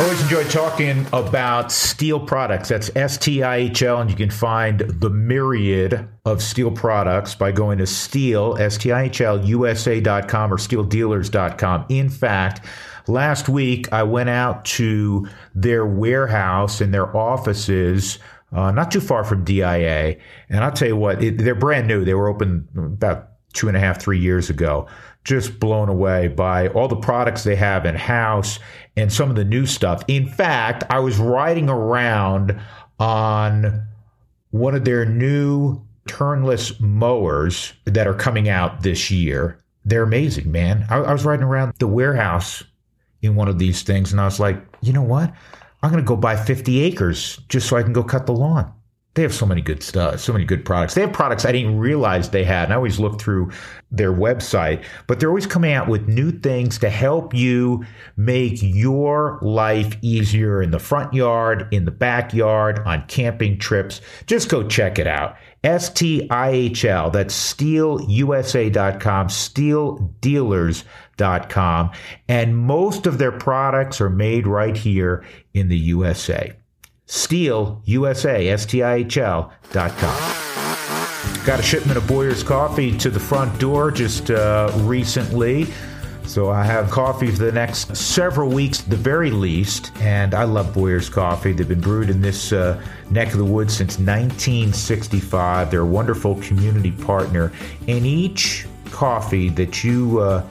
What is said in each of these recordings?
Always enjoy talking about Stihl products. That's S T I H L, and you can find the myriad of Stihl products by going to Stihl, S T I H L, USA.com or stihldealers.com. In fact, last week I went out to their warehouse and their offices. Uh, not too far from DIA. And I'll tell you what, it, they're brand new. They were open about two and a half, three years ago. Just blown away by all the products they have in house and some of the new stuff. In fact, I was riding around on one of their new turnless mowers that are coming out this year. They're amazing, man. I, I was riding around the warehouse in one of these things and I was like, you know what? I'm going to go buy 50 acres just so I can go cut the lawn. They have so many good stuff, so many good products. They have products I didn't realize they had. And I always look through their website, but they're always coming out with new things to help you make your life easier in the front yard, in the backyard, on camping trips. Just go check it out. S T I H L. That's stihlusa.com, stihldealers.com. And most of their products are made right here in the USA. Stihl, USA, S-T-I-H-L dot com. Got a shipment of Boyer's coffee to the front door just uh, recently. So I have coffee for the next several weeks, the very least. And I love Boyer's coffee. They've been brewed in this uh, neck of the woods since 1965. They're a wonderful community partner. And each coffee that you uh,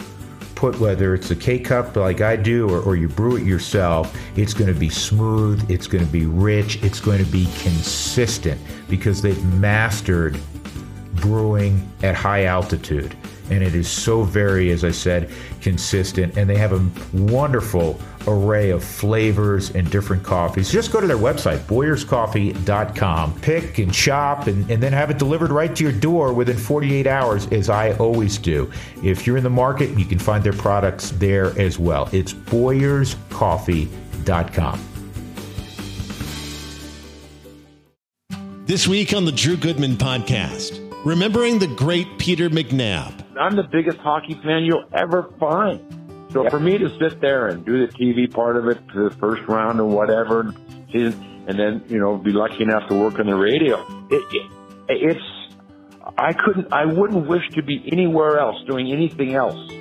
put, whether it's a K cup like I do or, or you brew it yourself, it's going to be smooth, it's going to be rich, it's going to be consistent because they've mastered brewing at high altitude. And it is so very, as I said, consistent. And they have a wonderful array of flavors and different coffees. Just go to their website, boyerscoffee.com, pick and shop, and, and then have it delivered right to your door within 48 hours, as I always do. If you're in the market, you can find their products there as well. It's boyerscoffee.com. This week on the Drew Goodman Podcast, remembering the great Peter McNab. I'm the biggest hockey fan you'll ever find. So yep. for me to sit there and do the TV part of it to the first round or whatever, and then you know be lucky enough to work on the radio, it, it, it's I couldn't I wouldn't wish to be anywhere else doing anything else.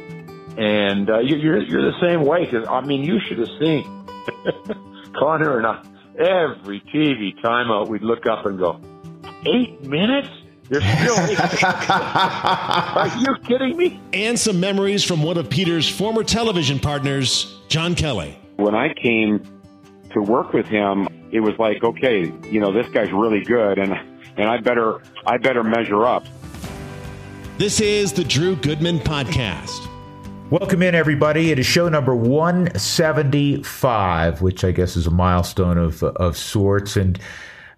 And uh, you're you're the same way because I mean you should have seen Connor and I every TV timeout we'd look up and go eight minutes you're still. Are you kidding me? And some memories from one of Peter's former television partners, John Kelly. When I came to work with him, it was like, okay, you know, this guy's really good, and and I better I better measure up. This is the Drew Goodman podcast. Welcome in, everybody. It is show number 175, which I guess is a milestone of of sorts, and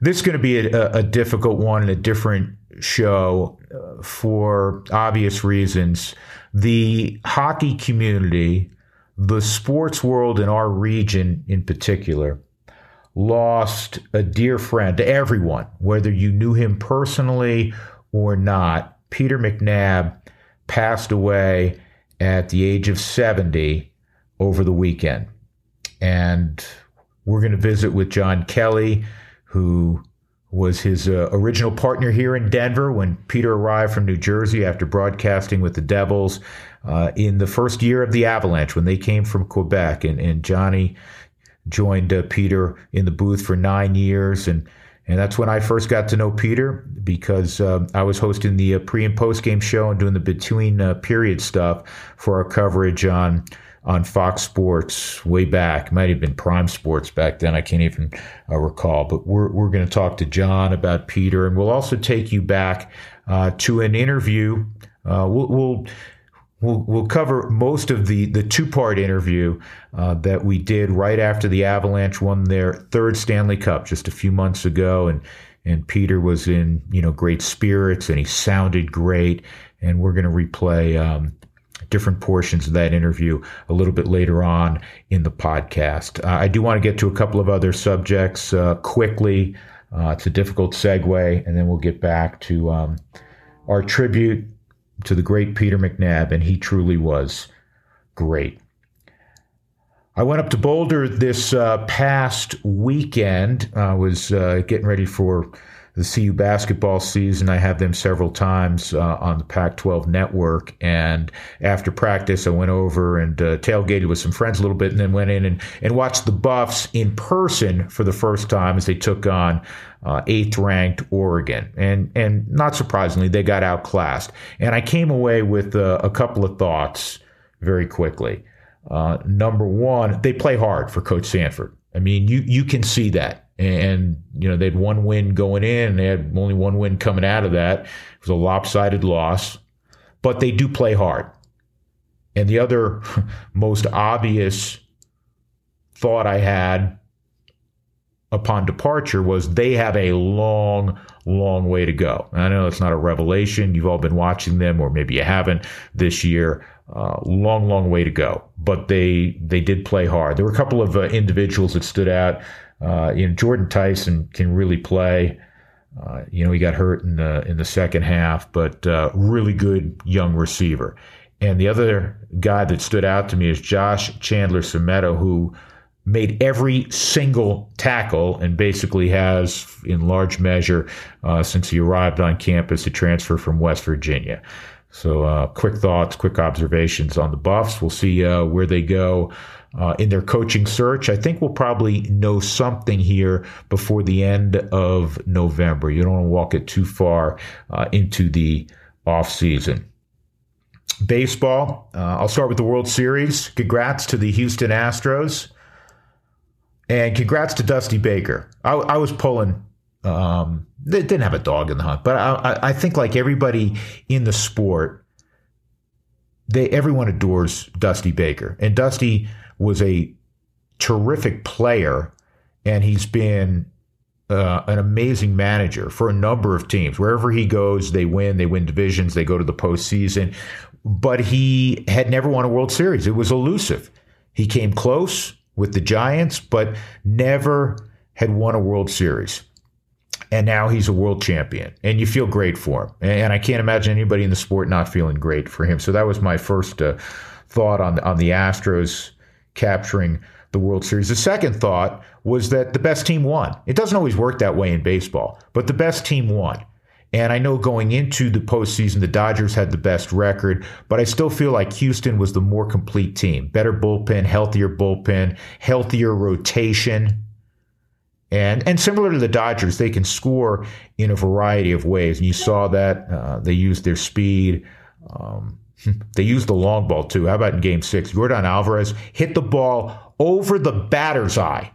this is going to be a, a difficult one and a different show uh, for obvious reasons. The hockey community, the sports world in our region in particular, lost a dear friend to everyone, whether you knew him personally or not. Peter McNab passed away at the age of 70 over the weekend. And we're going to visit with John Kelly, who was his uh, original partner here in Denver when Peter arrived from New Jersey after broadcasting with the Devils uh, in the first year of the Avalanche when they came from Quebec. And, and Johnny joined uh, Peter in the booth for nine years. And, and that's when I first got to know Peter because uh, I was hosting the uh, pre and post game show and doing the between uh, period stuff for our coverage on on Fox Sports way back. It might have been Prime Sports back then. I can't even uh, recall. But we're we're going to talk to John about Peter, and we'll also take you back uh, to an interview. Uh, we'll, we'll We'll, we'll cover most of the, the two part interview uh, that we did right after the Avalanche won their third Stanley Cup just a few months ago, and and Peter was in you know great spirits and he sounded great, and we're going to replay um, different portions of that interview a little bit later on in the podcast. Uh, I do want to get to a couple of other subjects uh, quickly. Uh, it's a difficult segue, and then we'll get back to um, our tribute to the great Peter McNab, and he truly was great. I went up to Boulder this uh, past weekend. I was uh, getting ready for the CU basketball season. I have them several times uh, on the Pac 12 network. And after practice, I went over and uh, tailgated with some friends a little bit and then went in and, and watched the Buffs in person for the first time as they took on uh, eighth ranked Oregon. And, and not surprisingly, they got outclassed. And I came away with uh, a couple of thoughts very quickly. Uh, number one, they play hard for Coach Sanford. I mean, you, you can see that. And you know they had one win going in and they had only one win coming out of that. It was a lopsided loss but they do play hard. And the other most obvious thought i had upon departure was they have a long long way to go. I know it's not a revelation. You've all been watching them or maybe you haven't this year uh, long long way to go but they they did play hard there were a couple of uh, individuals that stood out uh, you know, Jordyn Tyson can really play. Uh, you know, he got hurt in the in the second half, but uh, really good young receiver. And the other guy that stood out to me is Josh Chandler Semedo, who made every single tackle and basically has, in large measure, uh, since he arrived on campus, a transfer from West Virginia. So, uh, quick thoughts, quick observations on the Buffs. We'll see uh, where they go uh, in their coaching search. I think we'll probably know something here before the end of November. You don't want to walk it too far uh, into the off season. Baseball. Uh, I'll start with the World Series. Congrats to the Houston Astros, and congrats to Dusty Baker. I, I was pulling. Um, they didn't have a dog in the hunt, but I, I think like everybody in the sport, they everyone adores Dusty Baker, and Dusty was a terrific player, and he's been uh, an amazing manager for a number of teams. Wherever he goes, they win. They win divisions. They go to the postseason. But he had never won a World Series. It was elusive. He came close with the Giants, but never had won a World Series. And now he's a world champion, and you feel great for him. And I can't imagine anybody in the sport not feeling great for him. So that was my first uh, thought on on the Astros capturing the World Series. The second thought was that the best team won. It doesn't always work that way in baseball, but the best team won. And I know going into the postseason, the Dodgers had the best record, but I still feel like Houston was the more complete team. Better bullpen, healthier bullpen, healthier rotation. And, and similar to the Dodgers, they can score in a variety of ways. And you saw that. Uh, they used their speed. Um, they used the long ball too. How about in game six? Yordan Alvarez hit the ball over the batter's eye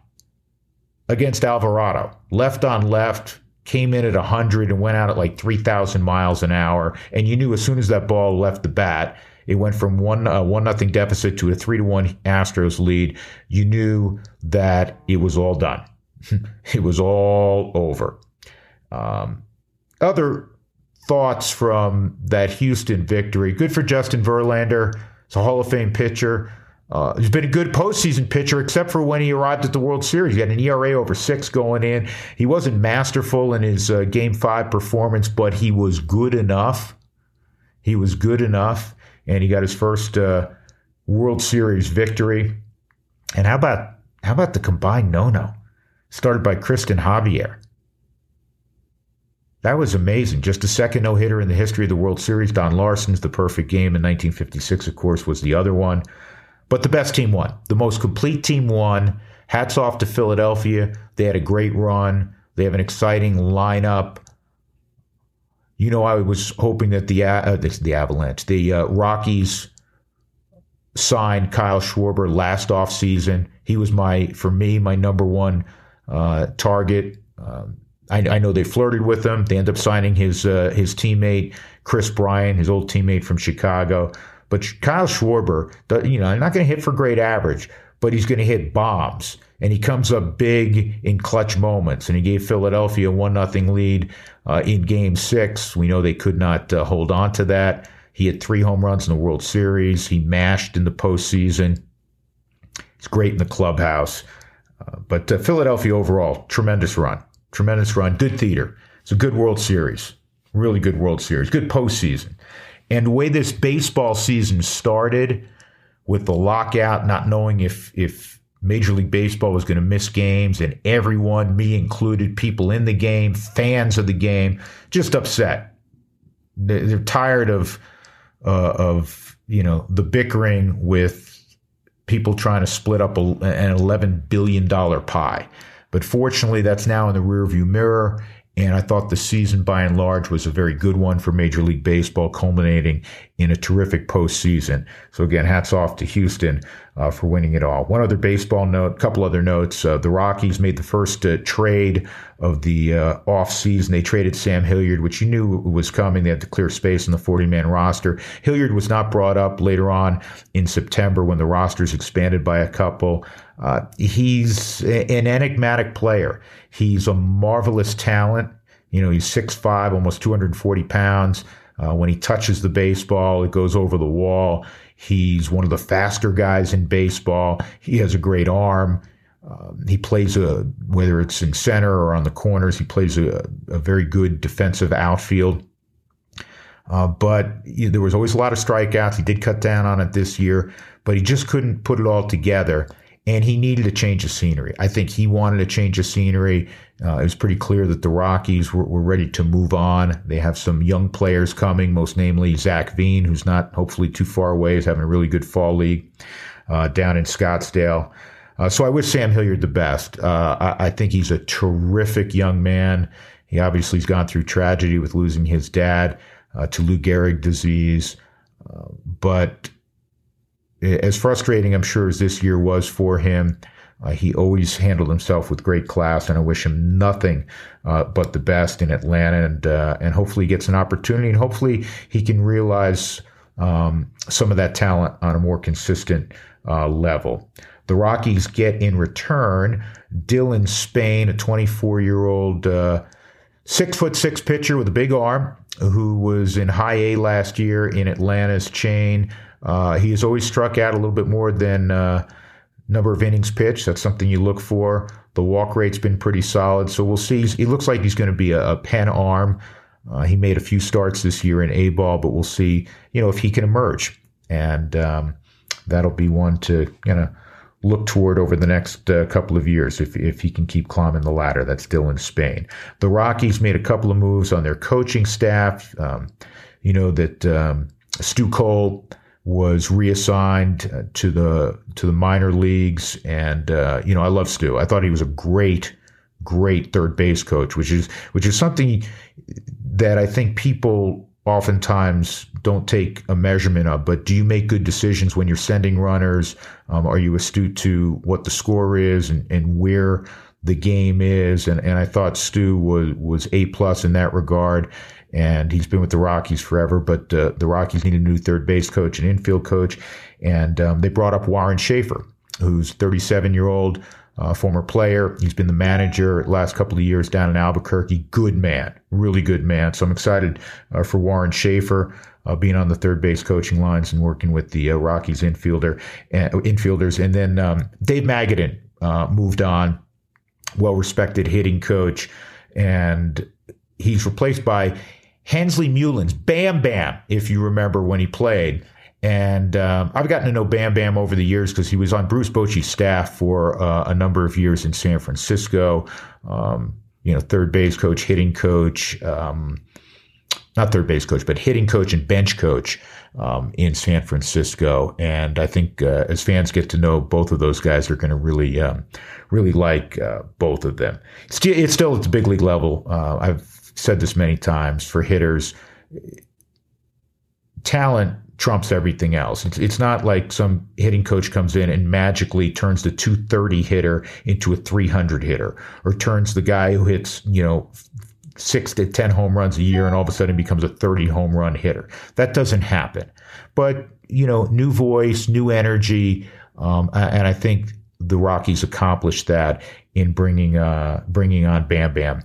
against Alvarado. Left on left, came in at 100 and went out at like 3,000 miles an hour. And you knew as soon as that ball left the bat, it went from one uh, one nothing deficit to a three to one Astros lead. You knew that it was all done. it was all over. Um, other thoughts from that Houston victory. Good for Justin Verlander. He's a Hall of Fame pitcher. Uh, he's been a good postseason pitcher, except for when he arrived at the World Series. He had an ERA over six going in. He wasn't masterful in his uh, Game Five performance, but he was good enough. He was good enough, and he got his first uh, World Series victory. And how about how about the combined no-no, started by Cristian Javier? That was amazing. Just a second no hitter in the history of the World Series. Don Larsen's The Perfect Game in 1956, of course, was the other one. But the best team won. The most complete team won. Hats off to Philadelphia. They had a great run. They have an exciting lineup. You know, I was hoping that the uh, the, the Avalanche, the uh, Rockies, signed Kyle Schwarber last offseason. He was my, for me, my number one uh, target. Um, I, I, know they flirted with him. They end up signing his uh, his teammate Kris Bryant, his old teammate from Chicago. But Kyle Schwarber, you know, I'm not going to hit for great average, but he's going to hit bombs, and he comes up big in clutch moments. And he gave Philadelphia a one nothing lead uh, in Game Six. We know they could not uh, hold on to that. He had three home runs in the World Series. He mashed in the postseason. He's great in the clubhouse. But uh, Philadelphia overall, tremendous run. Tremendous run. Good theater. It's a good World Series. Really good World Series. Good postseason. And the way this baseball season started with the lockout, not knowing if if Major League Baseball was going to miss games, and everyone, me included, people in the game, fans of the game, just upset. They're tired of uh, of you know the bickering with people trying to split up an eleven billion dollar pie. But fortunately, that's now in the rearview mirror. And I thought the season by and large was a very good one for Major League Baseball, culminating in a terrific postseason. So again, hats off to Houston uh, for winning it all. One other baseball note, a couple other notes. Uh, the Rockies made the first uh, trade of the uh, off season. They traded Sam Hilliard, which you knew was coming. They had to clear space in the 40 man roster. Hilliard was not brought up later on in September when the rosters expanded by a couple. Uh, he's an enigmatic player. He's a marvelous talent. You know, he's 6'5, almost 240 pounds. Uh, when he touches the baseball, it goes over the wall. He's one of the faster guys in baseball. He has a great arm. Um, he plays a whether it's in center or on the corners. He plays a, a very good defensive outfield. Uh, but you know, there was always a lot of strikeouts. He did cut down on it this year, but he just couldn't put it all together and he needed a change of scenery. I think he wanted a change of scenery. Uh, it was pretty clear that the Rockies were, were, ready to move on. They have some young players coming, most namely Zach Veen, who's not hopefully too far away, is having a really good fall league uh, down in Scottsdale. Uh, so I wish Sam Hilliard the best. Uh, I, I, think he's a terrific young man. He obviously has gone through tragedy with losing his dad uh, to Lou Gehrig disease, uh, but as frustrating, I'm sure, as this year was for him, uh, he always handled himself with great class, and I wish him nothing uh, but the best in Atlanta, and uh, and hopefully he gets an opportunity, and hopefully he can realize um, some of that talent on a more consistent uh, level. The Rockies get in return Dylan Spain, a 24 year old uh, six foot six pitcher with a big arm, who was in High A last year in Atlanta's chain. Uh, he has always struck out a little bit more than uh, number of innings pitched. That's something you look for. The walk rate's been pretty solid, so we'll see. He looks like he's going to be a, a pen arm. Uh, he made a few starts this year in A ball, but we'll see. You know if he can emerge, and um, that'll be one to you know look toward over the next uh, couple of years if, if he can keep climbing the ladder. That's Dylan Spain. The Rockies made a couple of moves on their coaching staff. Um, you know that um, Stu Cole was reassigned uh, to the to the minor leagues, and uh, you know I love Stu. I thought he was a great, great third base coach, which is which is something that I think people oftentimes don't take a measurement of. But do you make good decisions when you're sending runners? Um, are you astute to what the score is and, and where the game is? And and I thought Stu was was a plus in that regard and he's been with the Rockies forever. But uh, the Rockies need a new third base coach, an infield coach, and um, they brought up Warren Schaeffer, who's 37 year old. Uh, former player. He's been the manager last couple of years down in Albuquerque. Good man, really good man. So I'm excited uh, for Warren Schaeffer uh, being on the third base coaching lines and working with the uh, Rockies infielder uh, infielders. And then um, Dave Magadan uh, moved on, well respected hitting coach, and he's replaced by Hensley Meulens, Bam Bam, if you remember when he played. And um, I've gotten to know Bam Bam over the years because he was on Bruce Bochy's staff for uh, a number of years in San Francisco. Um, you know, third base coach, hitting coach, um, not third base coach, but hitting coach and bench coach um, in San Francisco. And I think uh, as fans get to know both of those guys, they're going to really, um, really like uh, both of them. It's, it's, still at the big league level. Uh, I've said this many times for hitters talent trumps everything else. It's, it's, not like some hitting coach comes in and magically turns the 230 hitter into a 300 hitter or turns the guy who hits, you know, six to 10 home runs a year and all of a sudden becomes a 30 home run hitter. That doesn't happen. But, you know, new voice, new energy. Um, and I think the Rockies accomplished that in bringing, uh, bringing on Bam Bam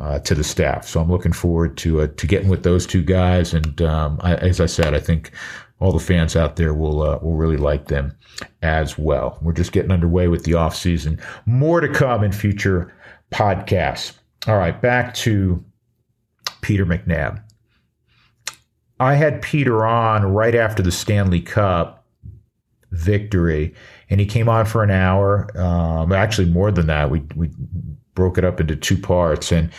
uh, to the staff. So I'm looking forward to uh, to getting with those two guys. And um, I, as I said, I think all the fans out there will uh, will really like them as well. We're just getting underway with the off season. More to come in future podcasts. All right, back to Peter McNab. I had Peter on right after the Stanley Cup victory. And he came on for an hour, um, actually more than that. We, we broke it up into two parts and,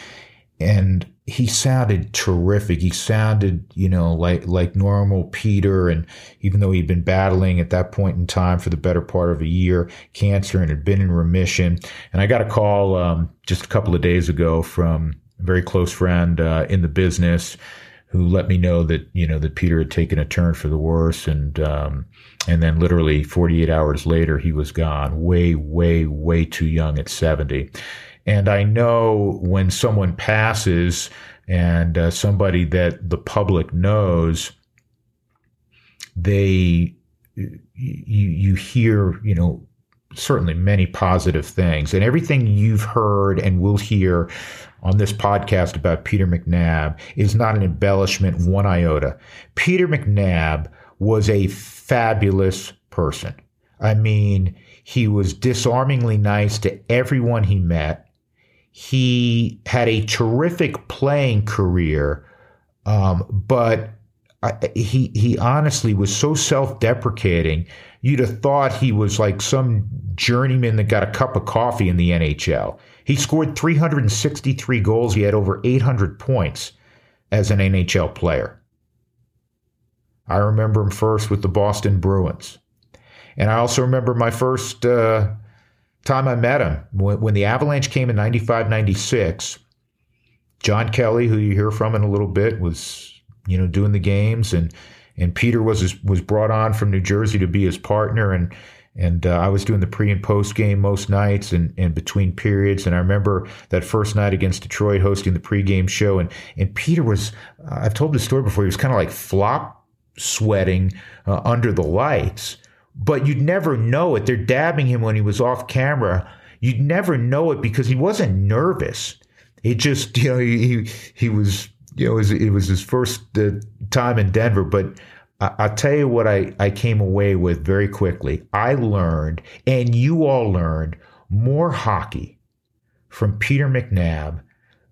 and he sounded terrific. He sounded, you know, like like normal Peter. And even though he'd been battling at that point in time for the better part of a year, cancer, and had been in remission. And I got a call um, just a couple of days ago from a very close friend uh, in the business who let me know that you know that Peter had taken a turn for the worse, and um, and then literally 48 hours later he was gone, way, way, way too young at 70. And I know when someone passes and uh, somebody that the public knows, they, you, you hear, you know, certainly many positive things. And everything you've heard and will hear on this podcast about Peter McNab is not an embellishment one iota. Peter McNab was a fabulous person. I mean, he was disarmingly nice to everyone he met he had a terrific playing career, um, but I, he he honestly was so self-deprecating. You'd have thought he was like some journeyman that got a cup of coffee in the NHL. He scored 363 goals. He had over 800 points as an NHL player. I remember him first with the Boston Bruins. And I also remember my first uh, time I met him, when, the Avalanche came in 95, 96, John Kelly, who you hear from in a little bit, was, you know, doing the games and, and Peter was, his, was brought on from New Jersey to be his partner. And, and uh, I was doing the pre and post game most nights and, and between periods. And I remember that first night against Detroit hosting the pregame show. And, and Peter was, uh, I've told this story before, he was kind of like flop sweating uh, under the lights but you'd never know it. They're dabbing him when he was off camera. You'd never know it because he wasn't nervous. It just, you know, he he was, you know, it was, it was his first uh, time in Denver. But I, I'll tell you what I, I came away with very quickly. I learned, and you all learned, more hockey from Peter McNab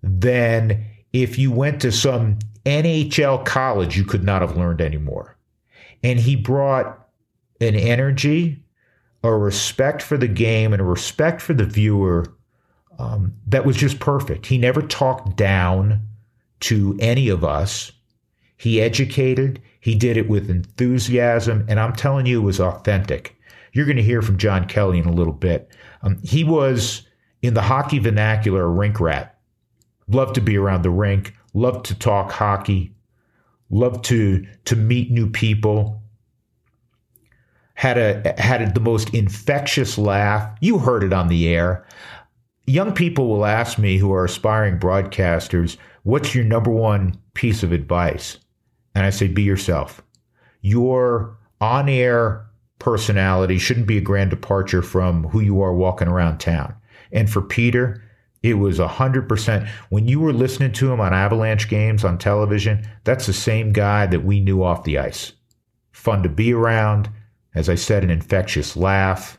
than if you went to some NHL college, you could not have learned anymore. And he brought an energy, a respect for the game, and a respect for the viewer um, that was just perfect. He never talked down to any of us. He educated, he did it with enthusiasm, and I'm telling you, it was authentic. You're going to hear from John Kelly in a little bit. Um, he was, in the hockey vernacular, a rink rat. Loved to be around the rink, loved to talk hockey, loved to, to meet new people, had a had the most infectious laugh. You heard it on the air. Young people will ask me who are aspiring broadcasters, "What's your number one piece of advice?" And I say, "Be yourself." Your on-air personality shouldn't be a grand departure from who you are walking around town. And for Peter, it was 100%. When you were listening to him on Avalanche games on television, that's the same guy that we knew off the ice. Fun to be around, as I said, an infectious laugh,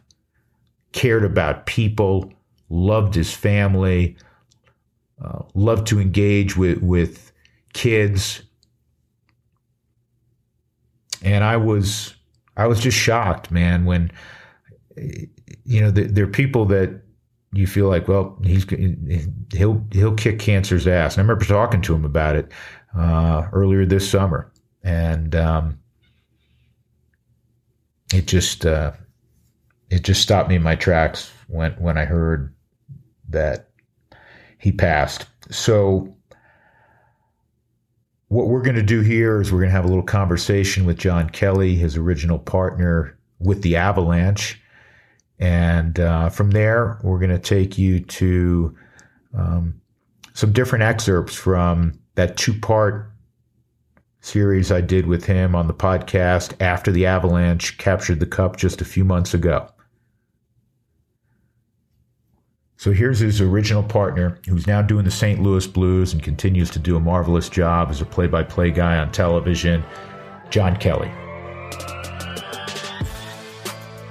cared about people, loved his family, uh, loved to engage with, with kids. And I was, I was just shocked, man, when, you know, there, are people that you feel like, well, he's, he'll, he'll kick cancer's ass. And I remember talking to him about it, uh, earlier this summer. And, um, it just uh, it just stopped me in my tracks when when I heard that he passed. So what we're going to do here is we're going to have a little conversation with John Kelly, his original partner with the Avalanche, and uh, from there we're going to take you to um, some different excerpts from that two part series I did with him on the podcast after the Avalanche captured the cup just a few months ago. So here's his original partner, who's now doing the St. Louis Blues and continues to do a marvelous job as a play by play guy on television, John Kelly.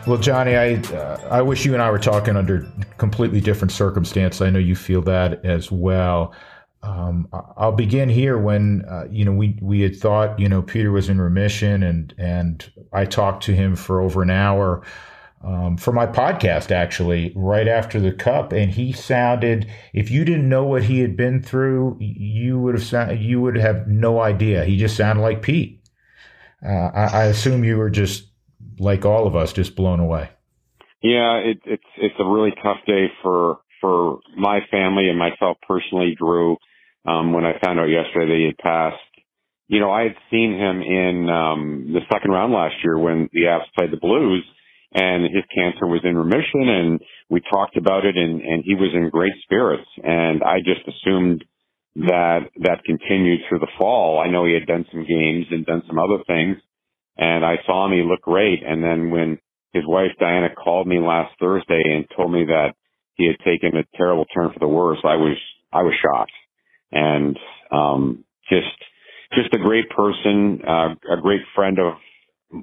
Well, Johnny, I uh, I wish you and I were talking under completely different circumstances. I know you feel that as well. Um, I'll begin here when uh, you know we we had thought you know Peter was in remission and and I talked to him for over an hour um, for my podcast actually right after the cup and he sounded if you didn't know what he had been through you would have sound, you would have no idea he just sounded like Pete. Uh, I, I assume you were just like all of us, just blown away. Yeah, it, it's it's a really tough day for for my family and myself personally, Drew um, when I found out yesterday that he had passed. You know, I had seen him in um, the second round last year when the Avs played the Blues, and his cancer was in remission, and we talked about it, and, and he was in great spirits. And I just assumed that that continued through the fall. I know he had done some games and done some other things, and I saw him. He looked great. And then when his wife Diana called me last Thursday and told me that he had taken a terrible turn for the worse, I was I was shocked and um, just just a great person, uh, a great friend of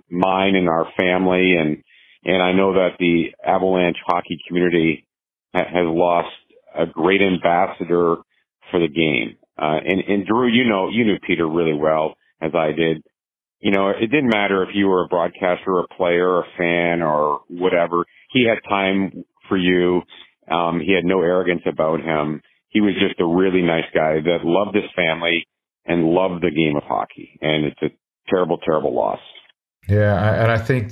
mine and our family, and and I know that the Avalanche hockey community ha- has lost a great ambassador for the game. Uh, and, and Drew, you know, you knew Peter really well as I did. You know, it didn't matter if you were a broadcaster, a player, a fan, or whatever. He had time for you. Um, he had no arrogance about him he was just a really nice guy that loved his family and loved the game of hockey. And it's a terrible, terrible loss. Yeah, and I think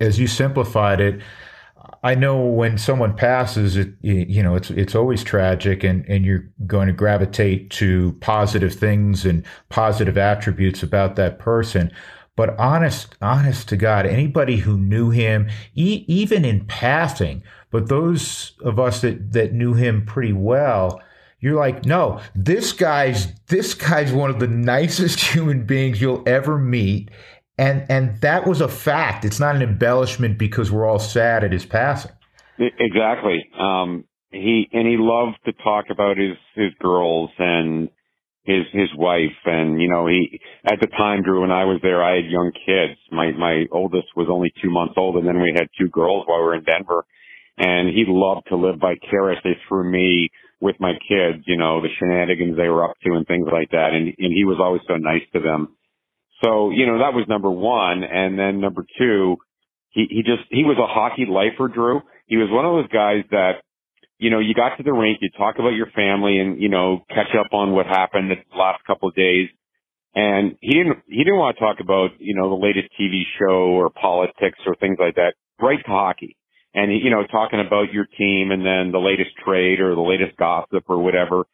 as you simplified it, I know when someone passes, it you know it's it's always tragic, and and you're going to gravitate to positive things and positive attributes about that person. But honest, honest to God, anybody who knew him, e- even in passing, but those of us that, that knew him pretty well, you're like, no, this guy's this guy's one of the nicest human beings you'll ever meet. And and that was a fact. It's not an embellishment because we're all sad at his passing. Exactly. Um, he and he loved to talk about his his girls and his his wife and you know he at the time Drew and I was there I had young kids my my oldest was only 2 months old and then we had two girls while we were in Denver and he loved to live vicariously through me with my kids, you know, the shenanigans they were up to and things like that. And, and he was always so nice to them. So, you know, that was number one. And then number two, he, he just, he was a hockey lifer, Drew. He was one of those guys that, you know, you got to the rink, you talk about your family and, you know, catch up on what happened the last couple of days. And he didn't, he didn't want to talk about, you know, the latest TV show or politics or things like that. Right to hockey and you know talking about your team and then the latest trade or the latest gossip or whatever.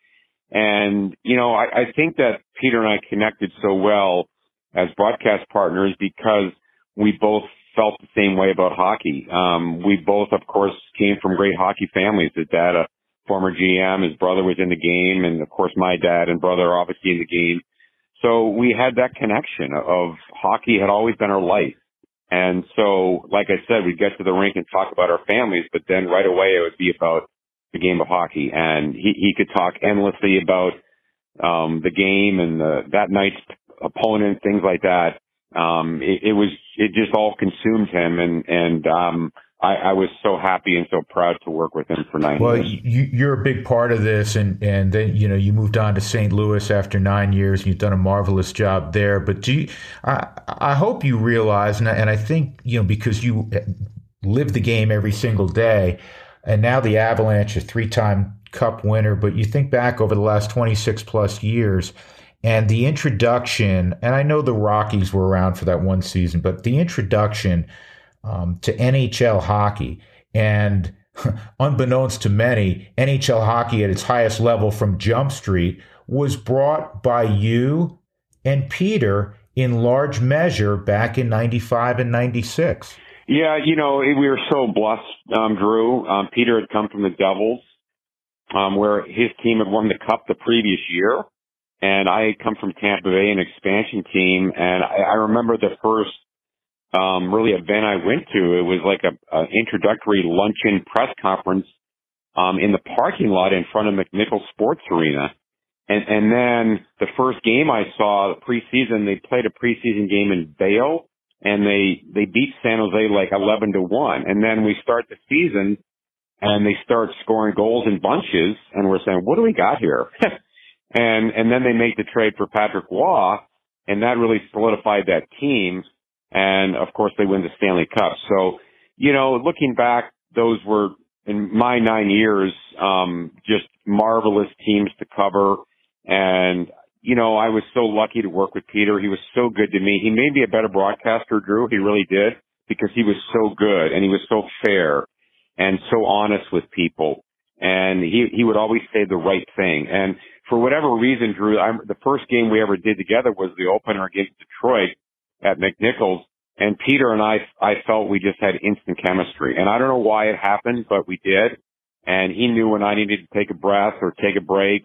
And you know I, I think that Peter and I connected so well as broadcast partners because we both felt the same way about hockey. Um, we both, of course, came from great hockey families. His dad, a former GM, his brother was in the game, and of course my dad and brother are obviously in the game. So we had that connection of hockey had always been our life. And so, like I said, we'd get to the rink and talk about our families, but then right away it would be about the game of hockey. And he, he could talk endlessly about, um, the game and the, that night's opponent, things like that. Um, it, it was, it just all consumed him. And, and, um, I, I, was so happy and so proud to work with him for nine well, years. Well, you, are a big part of this, and and then you know you moved on to St. Louis after nine years, and you've done a marvelous job there. But do you, I, I hope you realize, and I, and I think you know because you live the game every single day, and now the Avalanche, a three-time Cup winner, but you think back over the last 26 plus years. And the introduction, and I know the Rockies were around for that one season, but the introduction um, to NHL hockey. And unbeknownst to many, NHL hockey at its highest level from Jump Street was brought by you and Peter in large measure back in 95 and 96. Yeah, you know, we were so blessed, um, Drew. Um, Peter had come from the Devils, um, where his team had won the Cup the previous year. And I come from Tampa Bay, an expansion team. And I, I remember the first um, really event I went to. It was like a, a introductory luncheon press conference um, in the parking lot in front of McNichols Sports Arena. And, and then the first game I saw the preseason, they played a preseason game in Vail and they, they beat San Jose like 11 to 1. And then we start the season and they start scoring goals in bunches and we're saying, what do we got here? And, and then they make the trade for Patrick Roy and that really solidified that team. And of course they win the Stanley Cup. So, you know, looking back, those were in my nine years, um, just marvelous teams to cover. And, you know, I was so lucky to work with Peter. He was so good to me. He made me a better broadcaster, Drew. He really did because he was so good and he was so fair and so honest with people. And he, he would always say the right thing. And for whatever reason, Drew, I'm, the first game we ever did together was the opener against Detroit at McNichols. And Peter and I, I felt we just had instant chemistry. And I don't know why it happened, but we did. And he knew when I needed to take a breath or take a break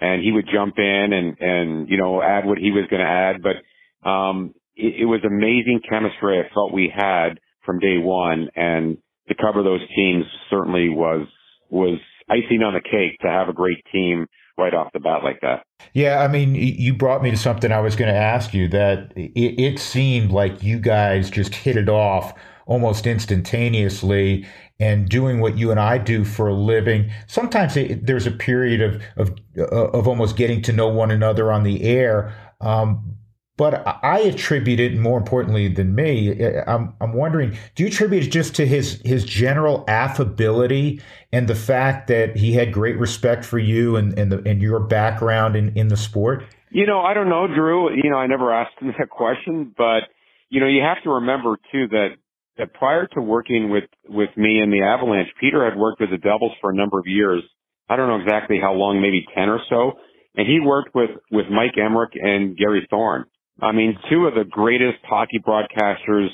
and he would jump in and, and, you know, add what he was going to add. But, um, it, it was amazing chemistry I felt we had from day one. And to cover those teams certainly was, was icing on the cake to have a great team right off the bat like that. Yeah, I mean, you brought me to something I was going to ask you that it, it, seemed like you guys just hit it off almost instantaneously and doing what you and I do for a living. Sometimes it, there's a period of, of, of almost getting to know one another on the air. Um, but I attribute it more importantly than me. I'm, I'm wondering, do you attribute it just to his his general affability and the fact that he had great respect for you and and, the, and your background in, in the sport? You know, I don't know, Drew. You know, I never asked him that question, but you know, you have to remember too that that prior to working with with me in the Avalanche, Peter had worked with the Devils for a number of years. I don't know exactly how long, maybe ten or so, and he worked with with Mike Emrick and Gary Thorne. I mean, two of the greatest hockey broadcasters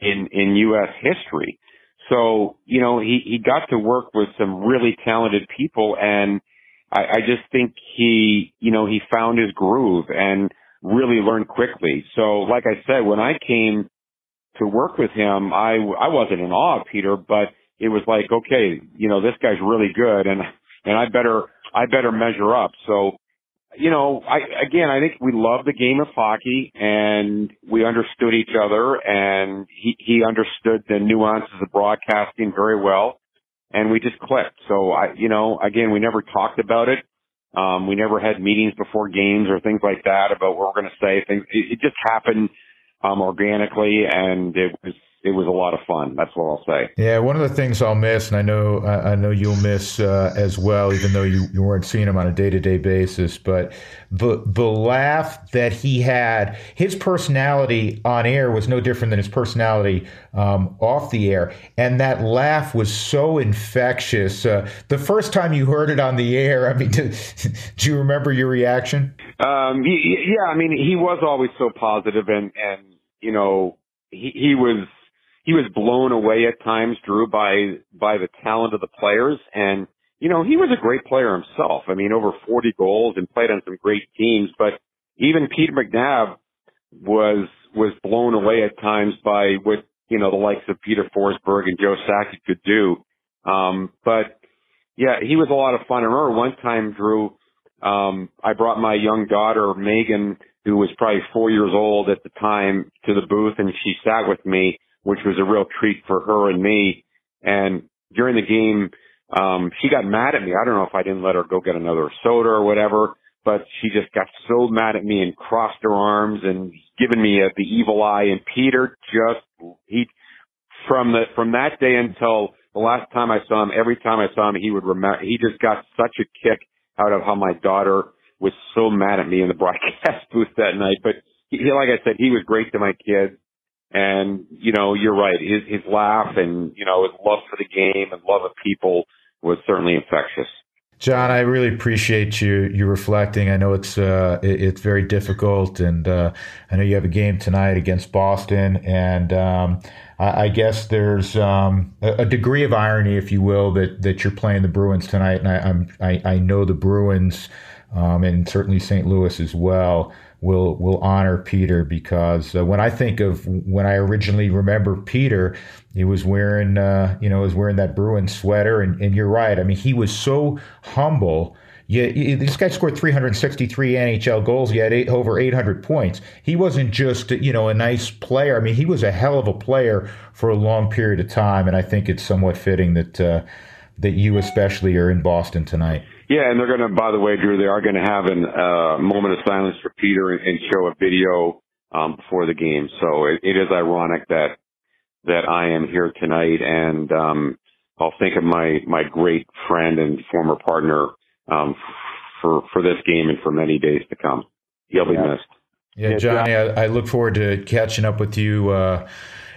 in, in U.S. history. So, you know, he, he got to work with some really talented people and I, I just think he, you know, he found his groove and really learned quickly. So, like I said, when I came to work with him, I, I wasn't in awe of Peter, but it was like, okay, you know, this guy's really good and, and I better, I better measure up. So, you know, I again, I think we love the game of hockey, and we understood each other, and he he understood the nuances of broadcasting very well, and we just clicked. So I, you know, again, we never talked about it. Um, we never had meetings before games or things like that about what we're going to say. Things it, it just happened um, organically, and it was it was a lot of fun. That's what I'll say. Yeah, one of the things I'll miss, and I know I, know you'll miss uh, as well, even though you, you weren't seeing him on a day to day basis. But the the laugh that he had, his personality on air was no different than his personality um, off the air, and that laugh was so infectious. Uh, the first time you heard it on the air, I mean, do, do you remember your reaction? Um, yeah, I mean, he was always so positive, and and you know, he, he was he was blown away at times, Drew, by by the talent of the players. And you know, he was a great player himself. I mean, over 40 goals and played on some great teams. But even Peter McNab was was blown away at times by what you know the likes of Peter Forsberg and Joe Sakic could do. Um, but yeah, he was a lot of fun. I remember one time, Drew, um, I brought my young daughter Megan, who was probably four years old at the time, to the booth, and she sat with me which was a real treat for her and me. And during the game, um, she got mad at me. I don't know if I didn't let her go get another soda or whatever, but she just got so mad at me and crossed her arms and given me a, the evil eye. And Peter just, he, from the, from that day until the last time I saw him, every time I saw him, he would remember, he just got such a kick out of how my daughter was so mad at me in the broadcast booth that night. But he, like I said, he was great to my kids. And, you know, you're right. His, his laugh and, you know, his love for the game and love of people was certainly infectious. John, I really appreciate you you reflecting. I know it's uh, it, it's very difficult, and uh, I know you have a game tonight against Boston, and um, I, I, guess there's um, a, a, degree of irony, if you will, that, that you're playing the Bruins tonight, and I, I'm I, I know the Bruins, um, and certainly St. Louis as well will will honor Peter because uh, when I think of when I originally remember Peter, he was wearing uh, you know was wearing that Bruin sweater, and, and you're right. I mean, he was so humble. This guy scored 363 NHL goals. He had eight, over 800 points. He wasn't just you know a nice player. I mean, he was a hell of a player for a long period of time, and I think it's somewhat fitting that. Uh, that you especially are in Boston tonight. Yeah, and they're going to, by the way, Drew, they are going to have a uh, moment of silence for Peter and, and show a video um, before the game. So it, it is ironic that that I am here tonight, and um, I'll think of my my great friend and former partner um, for for this game and for many days to come. He'll be yeah. missed. Yeah, Johnny, I, I, look forward to catching up with you uh,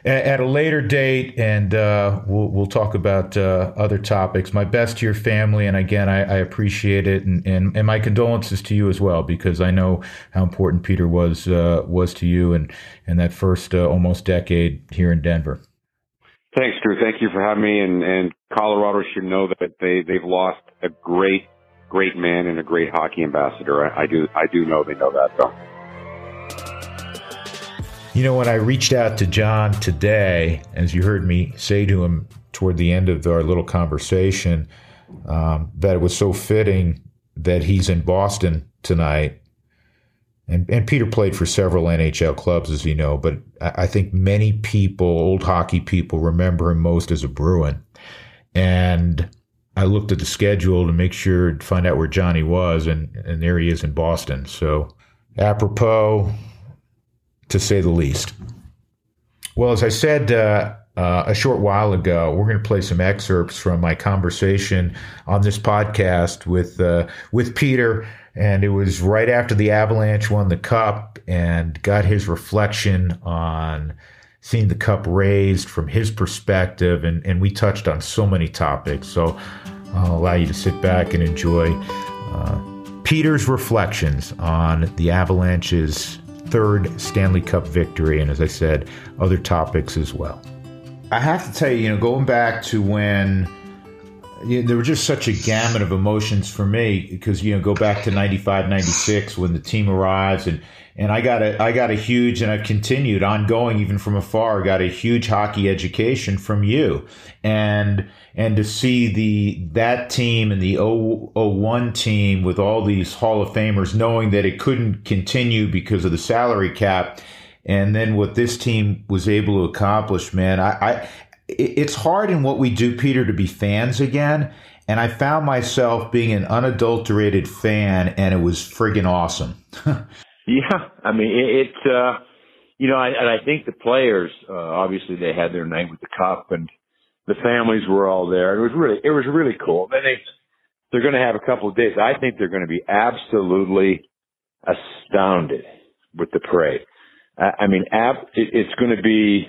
at, a later date, and uh, we'll we'll talk about uh, other topics. My best to your family, and again, I, I appreciate it, and, and, and my condolences to you as well, because I know how important Peter was uh, was to you, and and that first uh, almost decade here in Denver. Thanks, Drew. Thank you for having me, and and Colorado should know that they they've lost a great great man and a great hockey ambassador. I, I do I do know they know that though. You know, when I reached out to John today, as you heard me say to him toward the end of our little conversation, um, that it was so fitting that he's in Boston tonight. And, and Peter played for several NHL clubs, as you know, but I, I think many people, old hockey people, remember him most as a Bruin. And I looked at the schedule to make sure to find out where Johnny was, and, and there he is in Boston. So, apropos, to say the least. Well, as I said uh, uh, a short while ago, we're going to play some excerpts from my conversation on this podcast with uh, with Peter, and it was right after the Avalanche won the Cup and got his reflection on seeing the cup raised from his perspective, and, and we touched on so many topics. So I'll allow you to sit back and enjoy uh, Peter's reflections on the Avalanche's third Stanley Cup victory, and as I said, other topics as well. I have to tell you, you know, going back to when you know, there were just such a gamut of emotions for me because you know go back to 95 96 when the team arrives and and I got a I got a huge and I've continued ongoing even from afar got a huge hockey education from you. And and to see the that team and the 001 team with all these Hall of Famers knowing that it couldn't continue because of the salary cap and then what this team was able to accomplish man I, I it's hard in what we do Peter to be fans again. And I found myself being an unadulterated fan and it was friggin' awesome Yeah, I mean it. it uh, you know, I, and I think the players uh, obviously they had their night with the cup, and the families were all there. It was really, it was really cool. And they they're going to have a couple of days. I think they're going to be absolutely astounded with the parade. I, I mean, ab- it, it's going to be,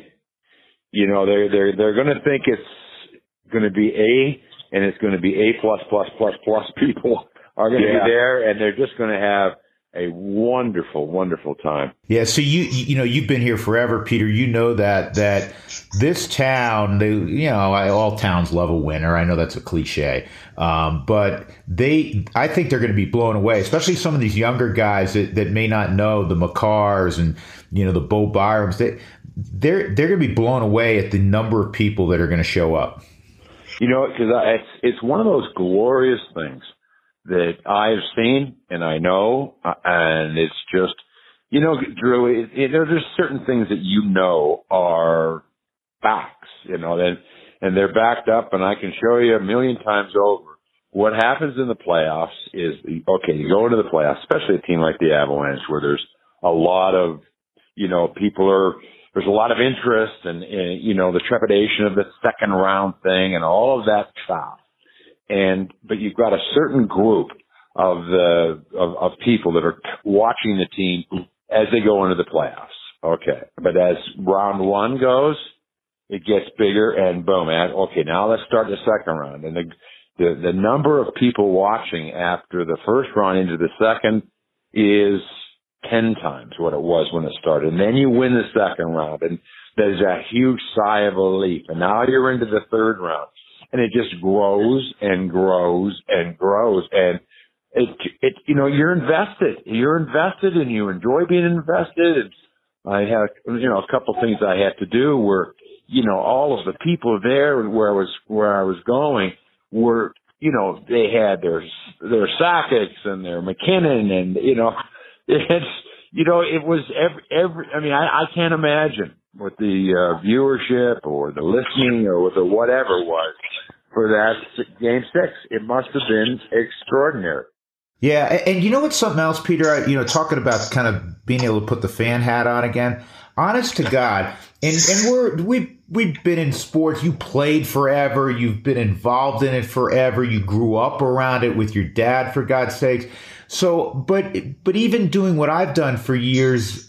you know, they're they're they're going to think it's going to be A, and it's going to be A plus plus plus plus people are going to yeah. be there, and they're just going to have a wonderful, wonderful time. Yeah. So you you know you've been here forever, Peter. You know that that this town, they you know all towns love a winner. I know that's a cliche, um, but they I think they're going to be blown away, especially some of these younger guys that, that may not know the Makars and you know the Bo Byrams. They they're they're going to be blown away at the number of people that are going to show up. You know, because it's it's one of those glorious things that I've seen and I know, uh, and it's just, you know, Drew, it, it, there's certain things that you know are facts, you know, and, and they're backed up and I can show you a million times over. What happens in the playoffs is, okay, you go into the playoffs, especially a team like the Avalanche where there's a lot of, you know, people are, there's a lot of interest and, and you know, the trepidation of the second round thing and all of that stuff and but you've got a certain group of the of, of people that are watching the team as they go into the playoffs. Okay, but as round one goes, it gets bigger, and boom, and okay, now let's start the second round, and the the the number of people watching after the first round into the second is ten times what it was when it started, and then you win the second round, and there's a huge sigh of relief, and now you're into the third round and it just grows and grows and grows. And it it you know you're invested. You're invested and you enjoy being invested. I had you know a couple things I had to do were you know all of the people there where I was where I was going were you know they had their their Sakic's and their MacKinnon and you know it's you know it was every every I mean I, I can't imagine what the uh, viewership or the listening or what the whatever was for that game six. It must have been extraordinary. Yeah, and you know what's something else, Peter? I, You know, talking about kind of being able to put the fan hat on again. Honest to God, and and we're we we've been in sports. You played forever. You've been involved in it forever. You grew up around it with your dad, for God's sakes. So, but but even doing what I've done for years,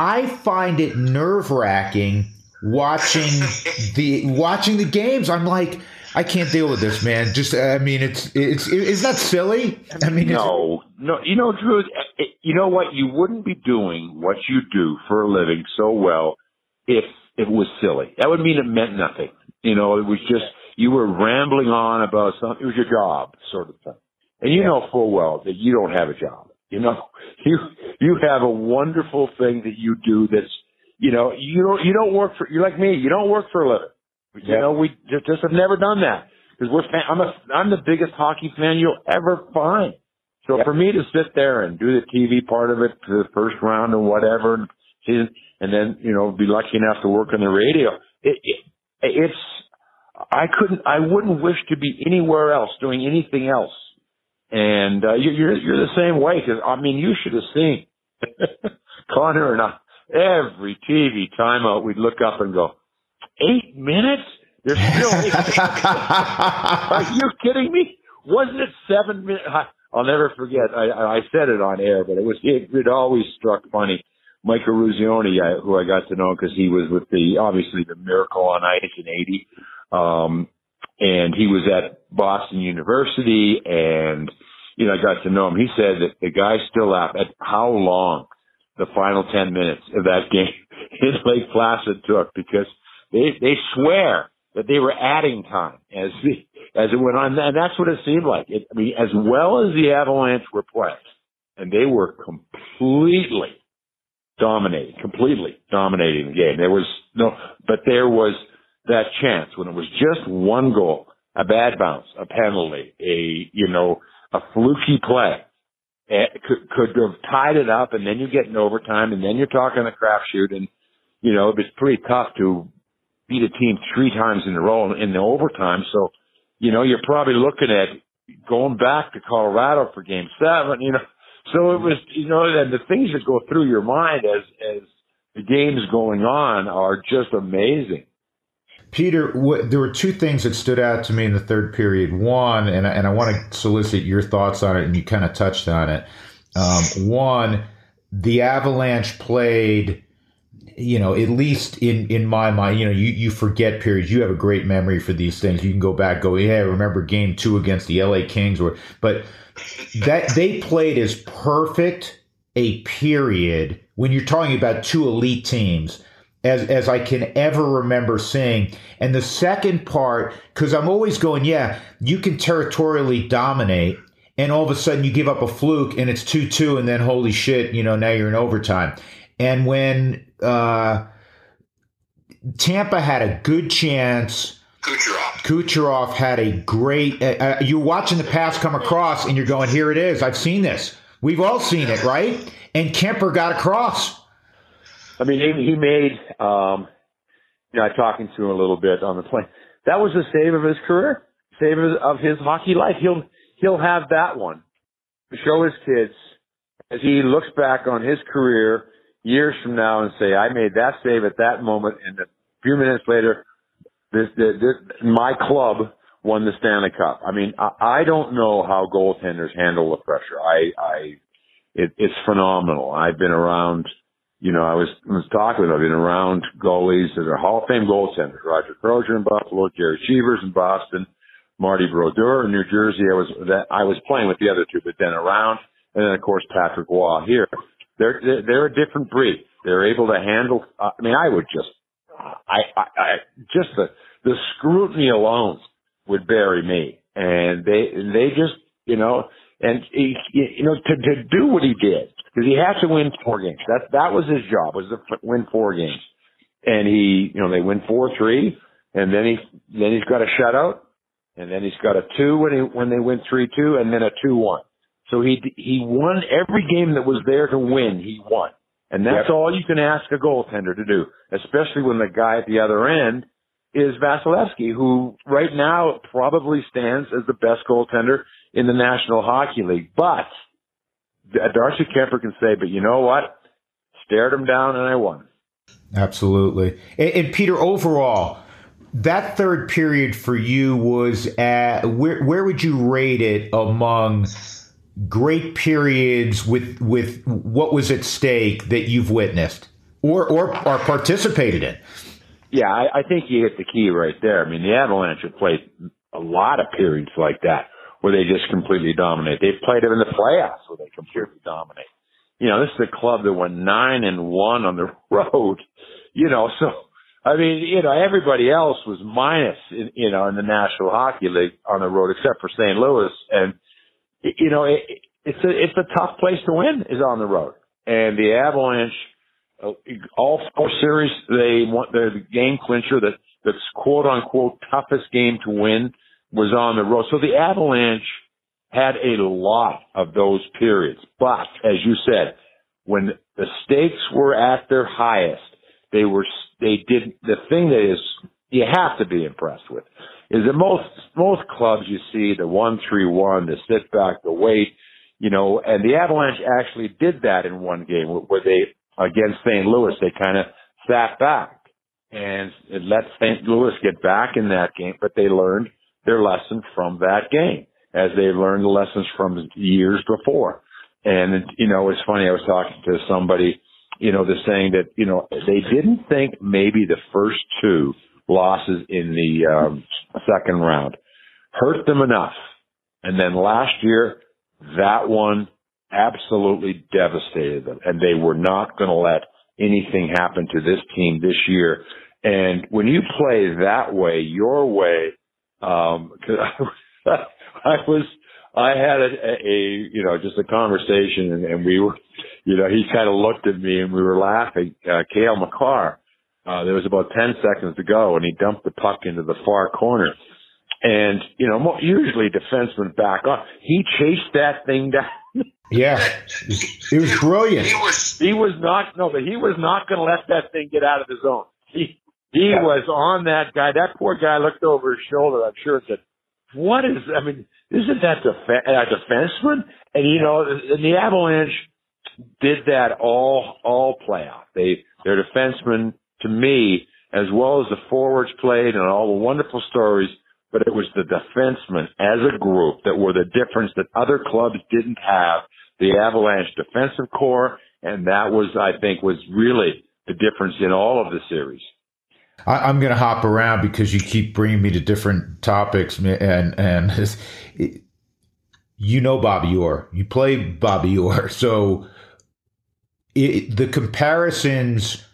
I find it nerve wracking watching the watching the games. I'm like I can't deal with this, man. Just, I mean, it's, it's, is that silly? I mean, no, no, you know, Drew, eh, eh, you know what? You wouldn't be doing what you do for a living so well if it was silly. That would mean it meant nothing. You know, it was just, you were rambling on about something. It was your job, sort of thing. And you know full well that you don't have a job. You know, you, you have a wonderful thing that you do that's, you know, you don't, you don't work for, you're like me, you don't work for a living. You know, we just, just have never done that because we're fan, I'm a I'm the biggest hockey fan you'll ever find. So for me to sit there and do the TV part of it to the first round and whatever, and, and then you know be lucky enough to work on the radio, it, it, it's I couldn't I wouldn't wish to be anywhere else doing anything else. And uh, you're you're the same way because I mean you should have seen Connor and I every TV timeout we'd look up and go eight minutes? There's still eight minutes. Are you kidding me? Wasn't it seven minutes? I'll never forget. I, I said it on air, but it was it, it always struck funny. Mike Eruzione, I, who I got to know because he was with the obviously the Miracle on Ice in '80, um, and he was at Boston University, and you know I got to know him. He said that the guy still laughed at how long the final ten minutes of that game in Lake Placid took because they they swear that they were adding time as the, as it went on, and that's what it seemed like. It, I mean, as well as the Avalanche were playing, and they were completely dominating, completely dominating the game. There was no, but there was that chance when it was just one goal, a bad bounce, a penalty, a you know a fluky play. It could, could have tied it up, and then you get in overtime, and then you're talking a crapshoot, and you know it's pretty tough to beat a team three times in a row in the overtime. So, you know, you're probably looking at going back to Colorado for game seven, you know. So it was, you know, and the things that go through your mind as, as the game's going on are just amazing. Peter, there were two things that stood out to me in the third period. One, and I, and I want to solicit your thoughts on it, and you kind of touched on it. Um, one, the Avalanche played you know, at least in in my mind, you know, you you forget periods. You have a great memory for these things. You can go back, go, yeah, remember game two against the LA Kings, or but that they played as perfect a period when you're talking about two elite teams as as I can ever remember seeing. And the second part, because I'm always going, yeah, you can territorially dominate, and all of a sudden you give up a fluke and it's two two, and then holy shit, you know, now you're in overtime. And when uh, Tampa had a good chance. Kucherov. Kucherov had a great. Uh, uh, you're watching the pass come across, and you're going, "Here it is. I've seen this. We've all seen it, right?" And Kuemper got across. I mean, he made. Um, you know, I talking to him a little bit on the plane. That was the save of his career, save of his hockey life. He'll he'll have that one to show his kids as he looks back on his career years from now and say, I made that save at that moment, and a few minutes later, this, this, this my club won the Stanley Cup. I mean, I, I don't know how goaltenders handle the pressure. I, I, it, it's phenomenal. I've been around, you know, I was, was talking about, been around goalies that are Hall of Fame goaltenders, Roger Crozier in Buffalo, Gerry Cheevers in Boston, Marty Brodeur in New Jersey. I was, that, I was playing with the other two, but then around, and then of course Patrick Roy here. They're they're a different breed. They're able to handle. Uh, I mean, I would just, I, I, I just the the scrutiny alone would bury me. And they they just you know and he, you know to to do what he did because he had to win four games. That that was his job was to win four games. And he you know they win four three, and then he then he's got a shutout, and then he's got a two when he when they win three two, and then a two one. So he he won every game that was there to win. He won, and that's yep. all you can ask a goaltender to do, especially when the guy at the other end is Vasilevskiy, who right now probably stands as the best goaltender in the National Hockey League. But Darcy Kuemper can say, but you know what? Stared him down and I won. Absolutely. And, and Peter, overall, that third period for you was at where where would you rate it among great periods with with what was at stake that you've witnessed or or, or participated in? Yeah, I, I think you hit the key right there. I mean, the Avalanche have played a lot of periods like that where they just completely dominate. They've played it in the playoffs where they completely dominate. You know, this is a club that went nine and one on the road. You know, so I mean, you know, everybody else was minus, in, you know, in the National Hockey League on the road, except for St. Louis. And, you know, it, it's a, it's a tough place to win is on the road. And the Avalanche, uh, all four series, they want the game clincher that, that's quote unquote toughest game to win was on the road. So the Avalanche had a lot of those periods. But as you said, when the stakes were at their highest, they were they did the thing that is you have to be impressed with is that most most clubs you see the one three one, the sit back, the wait, you know, and the Avalanche actually did that in one game where they against St. Louis they kind of sat back and let St. Louis get back in that game, but they learned their lesson from that game as they learned the lessons from years before. And you know, it's funny. I was talking to somebody you know, they're saying that, you know, they didn't think maybe the first two losses in the um, second round hurt them enough. And then last year, that one absolutely devastated them. And they were not going to let anything happen to this team this year. And when you play that way, your way, um, cause I, I was, I had a, a, you know, just a conversation and, and we were, you know, he kind of looked at me and we were laughing. Uh, Cale Makar, uh, there was about 10 seconds to go and he dumped the puck into the far corner. And, you know, usually defensemen back on. He chased that thing down. yeah. It was brilliant. He was, he was not, no, but he was not going to let that thing get out of the zone. He, he yeah. was on that guy. That poor guy looked over his shoulder, I'm sure, said, what is, I mean, isn't that def- a defenseman? And, you know, and the Avalanche, did that all all playoff. They their defensemen to me, as well as the forwards played and all the wonderful stories, but it was the defensemen as a group that were the difference that other clubs didn't have. The Avalanche defensive corps, and that was I think was really the difference in all of the series. I, am going to hop around because you keep bringing me to different topics, and and you know Bobby Orr, you play Bobby Orr, so it, the comparisons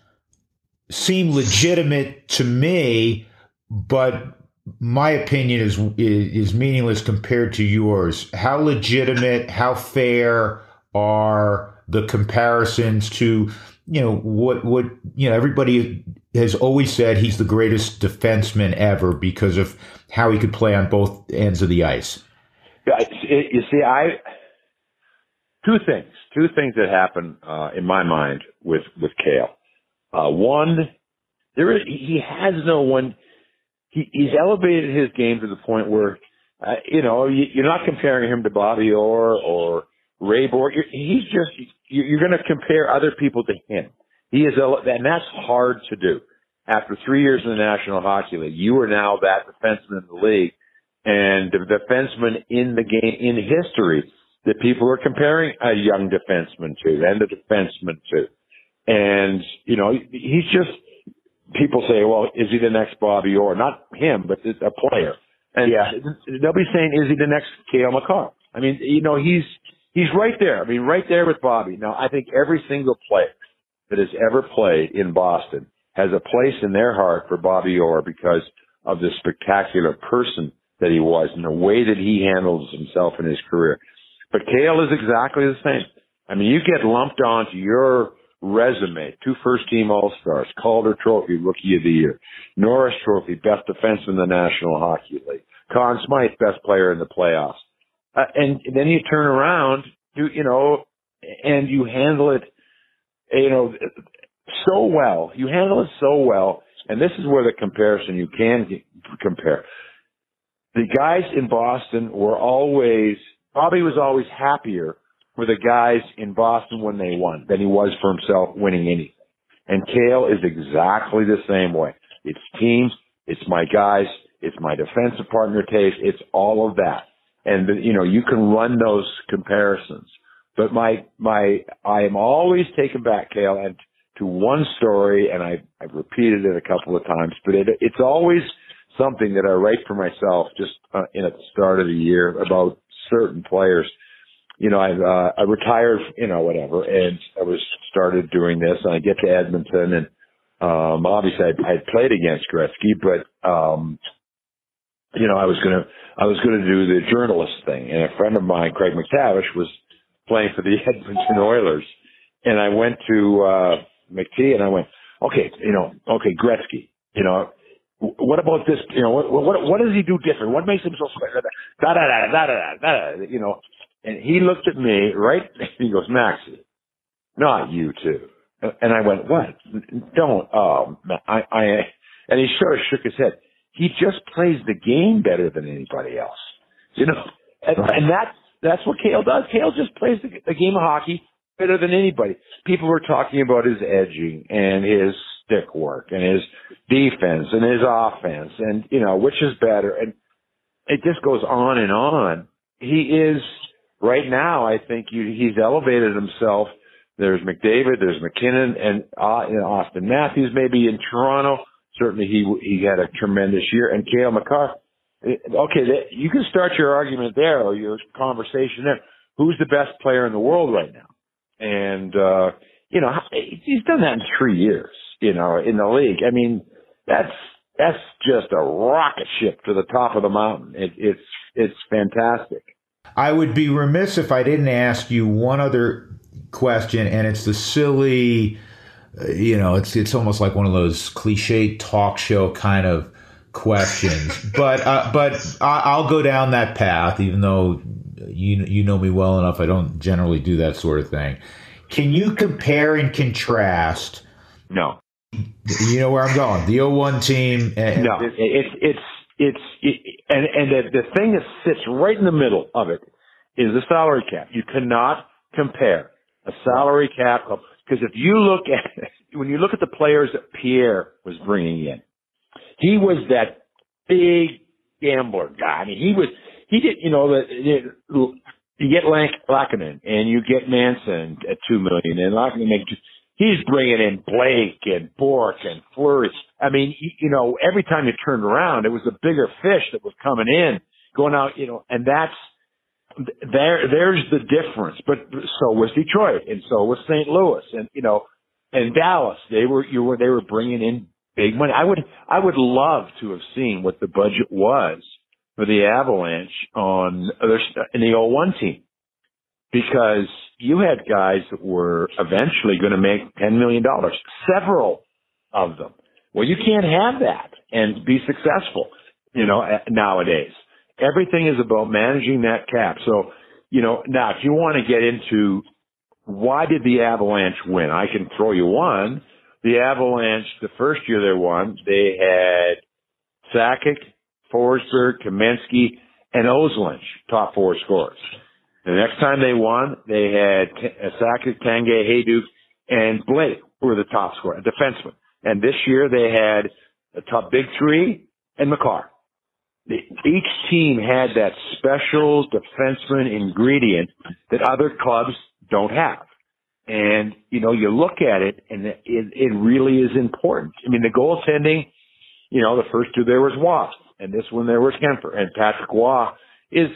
seem legitimate to me, but my opinion is is meaningless compared to yours. How legitimate, how fair are the comparisons to you know what what you know everybody has always said he's the greatest defenseman ever because of how he could play on both ends of the ice. You see, I two things, two things that happen uh, in my mind with with Cale. Uh, one, there is, he has no one. He, he's elevated his game to the point where, uh, you know, you, you're not comparing him to Bobby Orr or Ray Bourque. He's just you're going to compare other people to him. He is, and that's hard to do. After three years in the National Hockey League, you are now that defenseman in the league, and the defenseman in the game in history that people are comparing a young defenseman to and a defenseman to. And, you know, he's just, people say, well, is he the next Bobby Orr? Not him, but a player. And yeah. they'll be saying, is he the next Cale Makar? I mean, you know, he's, he's right there. I mean, right there with Bobby. Now, I think every single player that has ever played in Boston has a place in their heart for Bobby Orr because of the spectacular person that he was and the way that he handles himself in his career. But Cale is exactly the same. I mean, you get lumped onto your resume, two first team All Stars, Calder Trophy Rookie of the Year, Norris Trophy Best Defense in the National Hockey League, Conn Smythe Best Player in the playoffs, uh, and then you turn around, you you know, and you handle it, you know, so well. You handle it so well and this is where the comparison you can compare. The guys in Boston were always, Bobby was always happier for the guys in Boston when they won than he was for himself winning anything. And Cale is exactly the same way. It's teams, it's my guys, it's my defensive partner Toews, it's all of that. And you know, you can run those comparisons. But my my I am always taken back, Cale, and to one story, and I've I've repeated it a couple of times, but it it's always something that I write for myself just uh, in at the start of the year about certain players. You know, I uh, I retired, you know, whatever, and I was started doing this, and I get to Edmonton, and um, obviously I, I played against Gretzky, but um, you know, I was gonna I was gonna do the journalist thing, and a friend of mine, Craig MacTavish, was playing for the Edmonton Oilers, and I went to uh, McT and I went, okay, you know, okay, Gretzky, you know, what about this? You know, what what what does he do different? What makes him so special? Da da da da da da da. You know, and he looked at me right. He goes, Maxie, not you too. And I went, what? Don't. Oh, I I. And he sort of shook his head. He just plays the game better than anybody else. You know, and, and that's that's what Cale does. Cale just plays the, the game of hockey better than anybody. People were talking about his edging and his stick work and his defense and his offense and, you know, which is better. And it just goes on and on. He is right now, I think you, he's elevated himself. There's McDavid, there's MacKinnon and uh, Auston Matthews maybe in Toronto. Certainly he, he had a tremendous year and Cale Makar. Okay, you can start your argument there or your conversation there. Who's the best player in the world right now? And, uh, you know, he's done that in three years, you know, in the league. I mean, that's, that's just a rocket ship to the top of the mountain. It, it's, it's fantastic. I would be remiss if I didn't ask you one other question, and it's the silly, you know, it's it's almost like one of those cliche talk show kind of questions. but uh, but I'll go down that path, even though you you know me well enough. I don't generally do that sort of thing. Can you compare and contrast? No. You know where I'm going. The 01 team. And, no, it's it's it's it, and and the, the thing that sits right in the middle of it is the salary cap. You cannot compare a salary cap because if you look at when you look at the players that Pierre was bringing in, he was that big gambler guy. I mean, he was he did, you know, the, you get Laakkonen and you get Manson at two million, and Laakkonen make he's bringing in Blake and Bourque and Fleury. I mean, you know, every time you turned around, it was a bigger fish that was coming in, going out, you know, and that's there. There's the difference. But so was Detroit, and so was St. Louis, and you know, and Dallas. They were you were they were bringing in big money. I would I would love to have seen what the budget was for the Avalanche on other in the 01 team because you had guys that were eventually going to make $10 million, several of them. Well, you can't have that and be successful, you know, nowadays. Everything is about managing that cap. So, you know, now if you want to get into why did the Avalanche win? I can throw you one. The Avalanche, the first year they won, they had Sakic, Forsberg, Kamensky, and Ozolinsh, top four scorers. The next time they won, they had uh, Sakic, Tanguay, Hejduk, and Blake were the top scorer, a defenseman. And this year they had the top big three and Makar. Each team had that special defenseman ingredient that other clubs don't have. And, you know, you look at it and it, it really is important. I mean, the goaltending, you know, the first two there was Wasp and this one there was Kuemper. And Patrick Roy is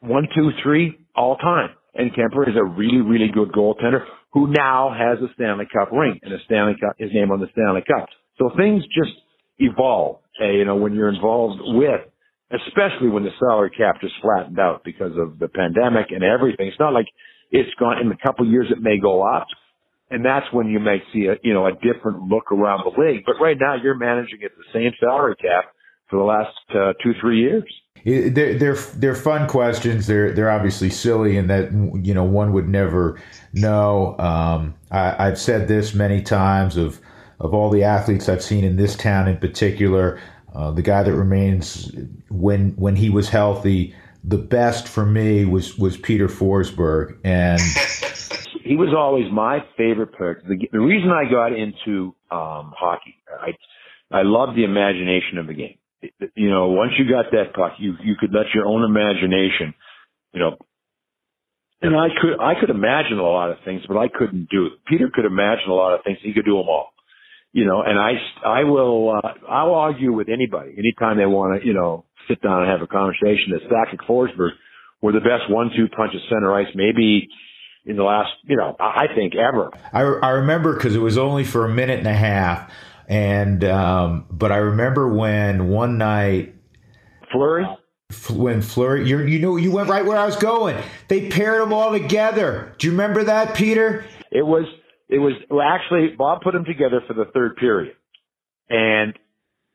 one, two, three all time. And Kuemper is a really, really good goaltender who now has a Stanley Cup ring and a Stanley Cup, his name on the Stanley Cup. So things just evolve, uh, you know, when you're involved with, especially when the salary cap just flattened out because of the pandemic and everything. It's not like it's gone in a couple of years it may go up. And that's when you may see a, you know, a different look around the league. But right now you're managing at the same salary cap for the last uh, two three years. They're, they're they're fun questions. They're they're obviously silly, and that you know one would never know. Um, I, have said this many times of of all the athletes I've seen in this town in particular, uh, the guy that remains when when he was healthy, the best for me was was Peter Forsberg, and he was always my favorite player. The, the reason I got into um, hockey, I I love the imagination of the game. You know, once you got that puck, you you could let your own imagination, you know, and I could I could imagine a lot of things, but I couldn't do it. Peter could imagine a lot of things. He could do them all. You know, and I I will uh, I'll argue with anybody anytime they want to you know sit down and have a conversation that Sakic Forsberg were the best one-two punch of center ice maybe in the last you know I think ever. I I remember because it was only for a minute and a half, and um, but I remember when one night Fleury when Fleury, you you know, you went right where I was going. They paired them all together. Do you remember that, Peter? It was, it was well, actually Bob put them together for the third period, and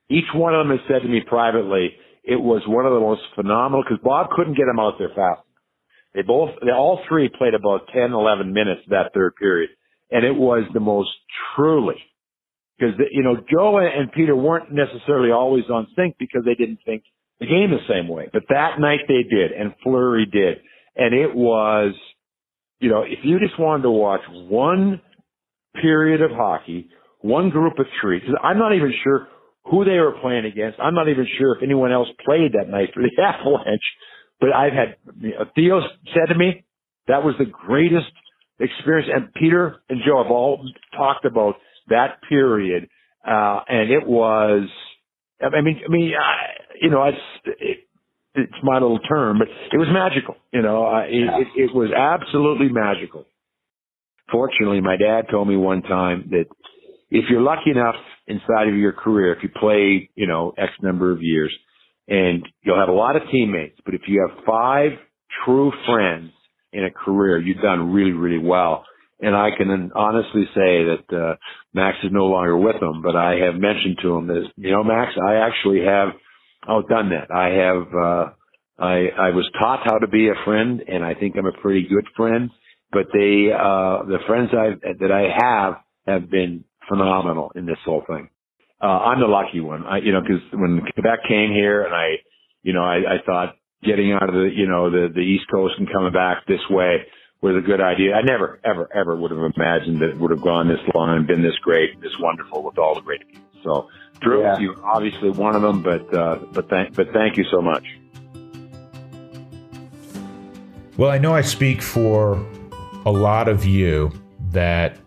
each one of them has said to me privately, it was one of the most phenomenal because Bob couldn't get them out there fast. They both, they all three played about 10, 11 minutes that third period, and it was the most truly because you know Joe and Peter weren't necessarily always on sync because they didn't think the game the same way. But that night they did, and Fleury did. And it was, you know, if you just wanted to watch one period of hockey, one group of three, I'm not even sure who they were playing against. I'm not even sure if anyone else played that night for the Avalanche. But I've had, Theo said to me, that was the greatest experience. And Peter and Joe have all talked about that period. Uh, and it was, I mean, I mean, I, you know, it's it, it's my little term, but it was magical. You know, it, yeah. it, it was absolutely magical. Fortunately, my dad told me one time that if you're lucky enough inside of your career, if you play, you know, X number of years, and you'll have a lot of teammates, but if you have five true friends in a career, you've done really, really well. And I can honestly say that uh, Max is no longer with them, but I have mentioned to him that, you know, Max, I actually have outdone that. I have, uh, I, I was taught how to be a friend and I think I'm a pretty good friend, but they, uh, the friends I, that I have have been phenomenal in this whole thing. Uh, I'm the lucky one. I, you know, cause when Quebec came here and I, you know, I, I thought getting out of the, you know, the, the East Coast and coming back this way was a good idea. I never, ever, ever would have imagined that it would have gone this long and been this great, and this wonderful with all the great people. So, Drew, yeah. you're obviously one of them, but uh, but thank but thank you so much. Well, I know I speak for a lot of you that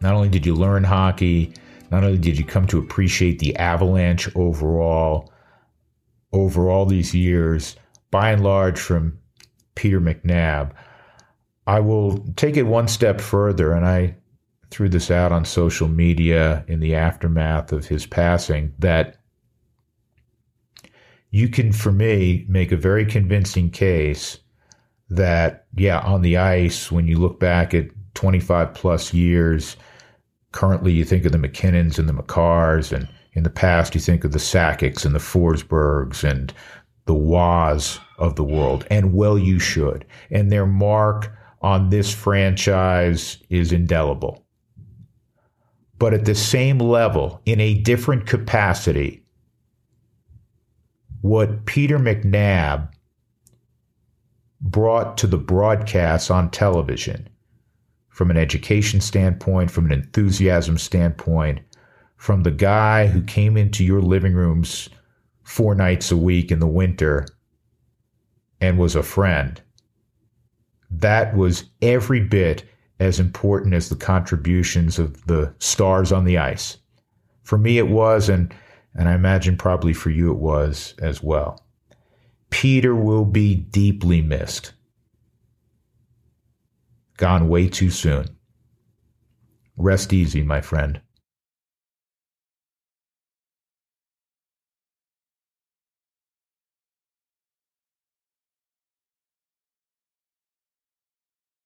not only did you learn hockey, not only did you come to appreciate the Avalanche overall over all these years, by and large from Peter McNab. I will take it one step further, and I threw this out on social media in the aftermath of his passing that you can, for me, make a very convincing case that, yeah, on the ice, when you look back at 25 plus years, currently you think of the MacKinnons and the Makars, and in the past you think of the Sakics and the Forsbergs and the Waz of the world, and well, you should. And their mark on this franchise is indelible but at the same level, in a different capacity, what Peter McNabb brought to the broadcast on television from an education standpoint, from an enthusiasm standpoint, from the guy who came into your living rooms four nights a week in the winter and was a friend. That was every bit as important as the contributions of the stars on the ice. For me, it was, and, and I imagine probably for you it was as well. Peter will be deeply missed. Gone way too soon. Rest easy, my friend.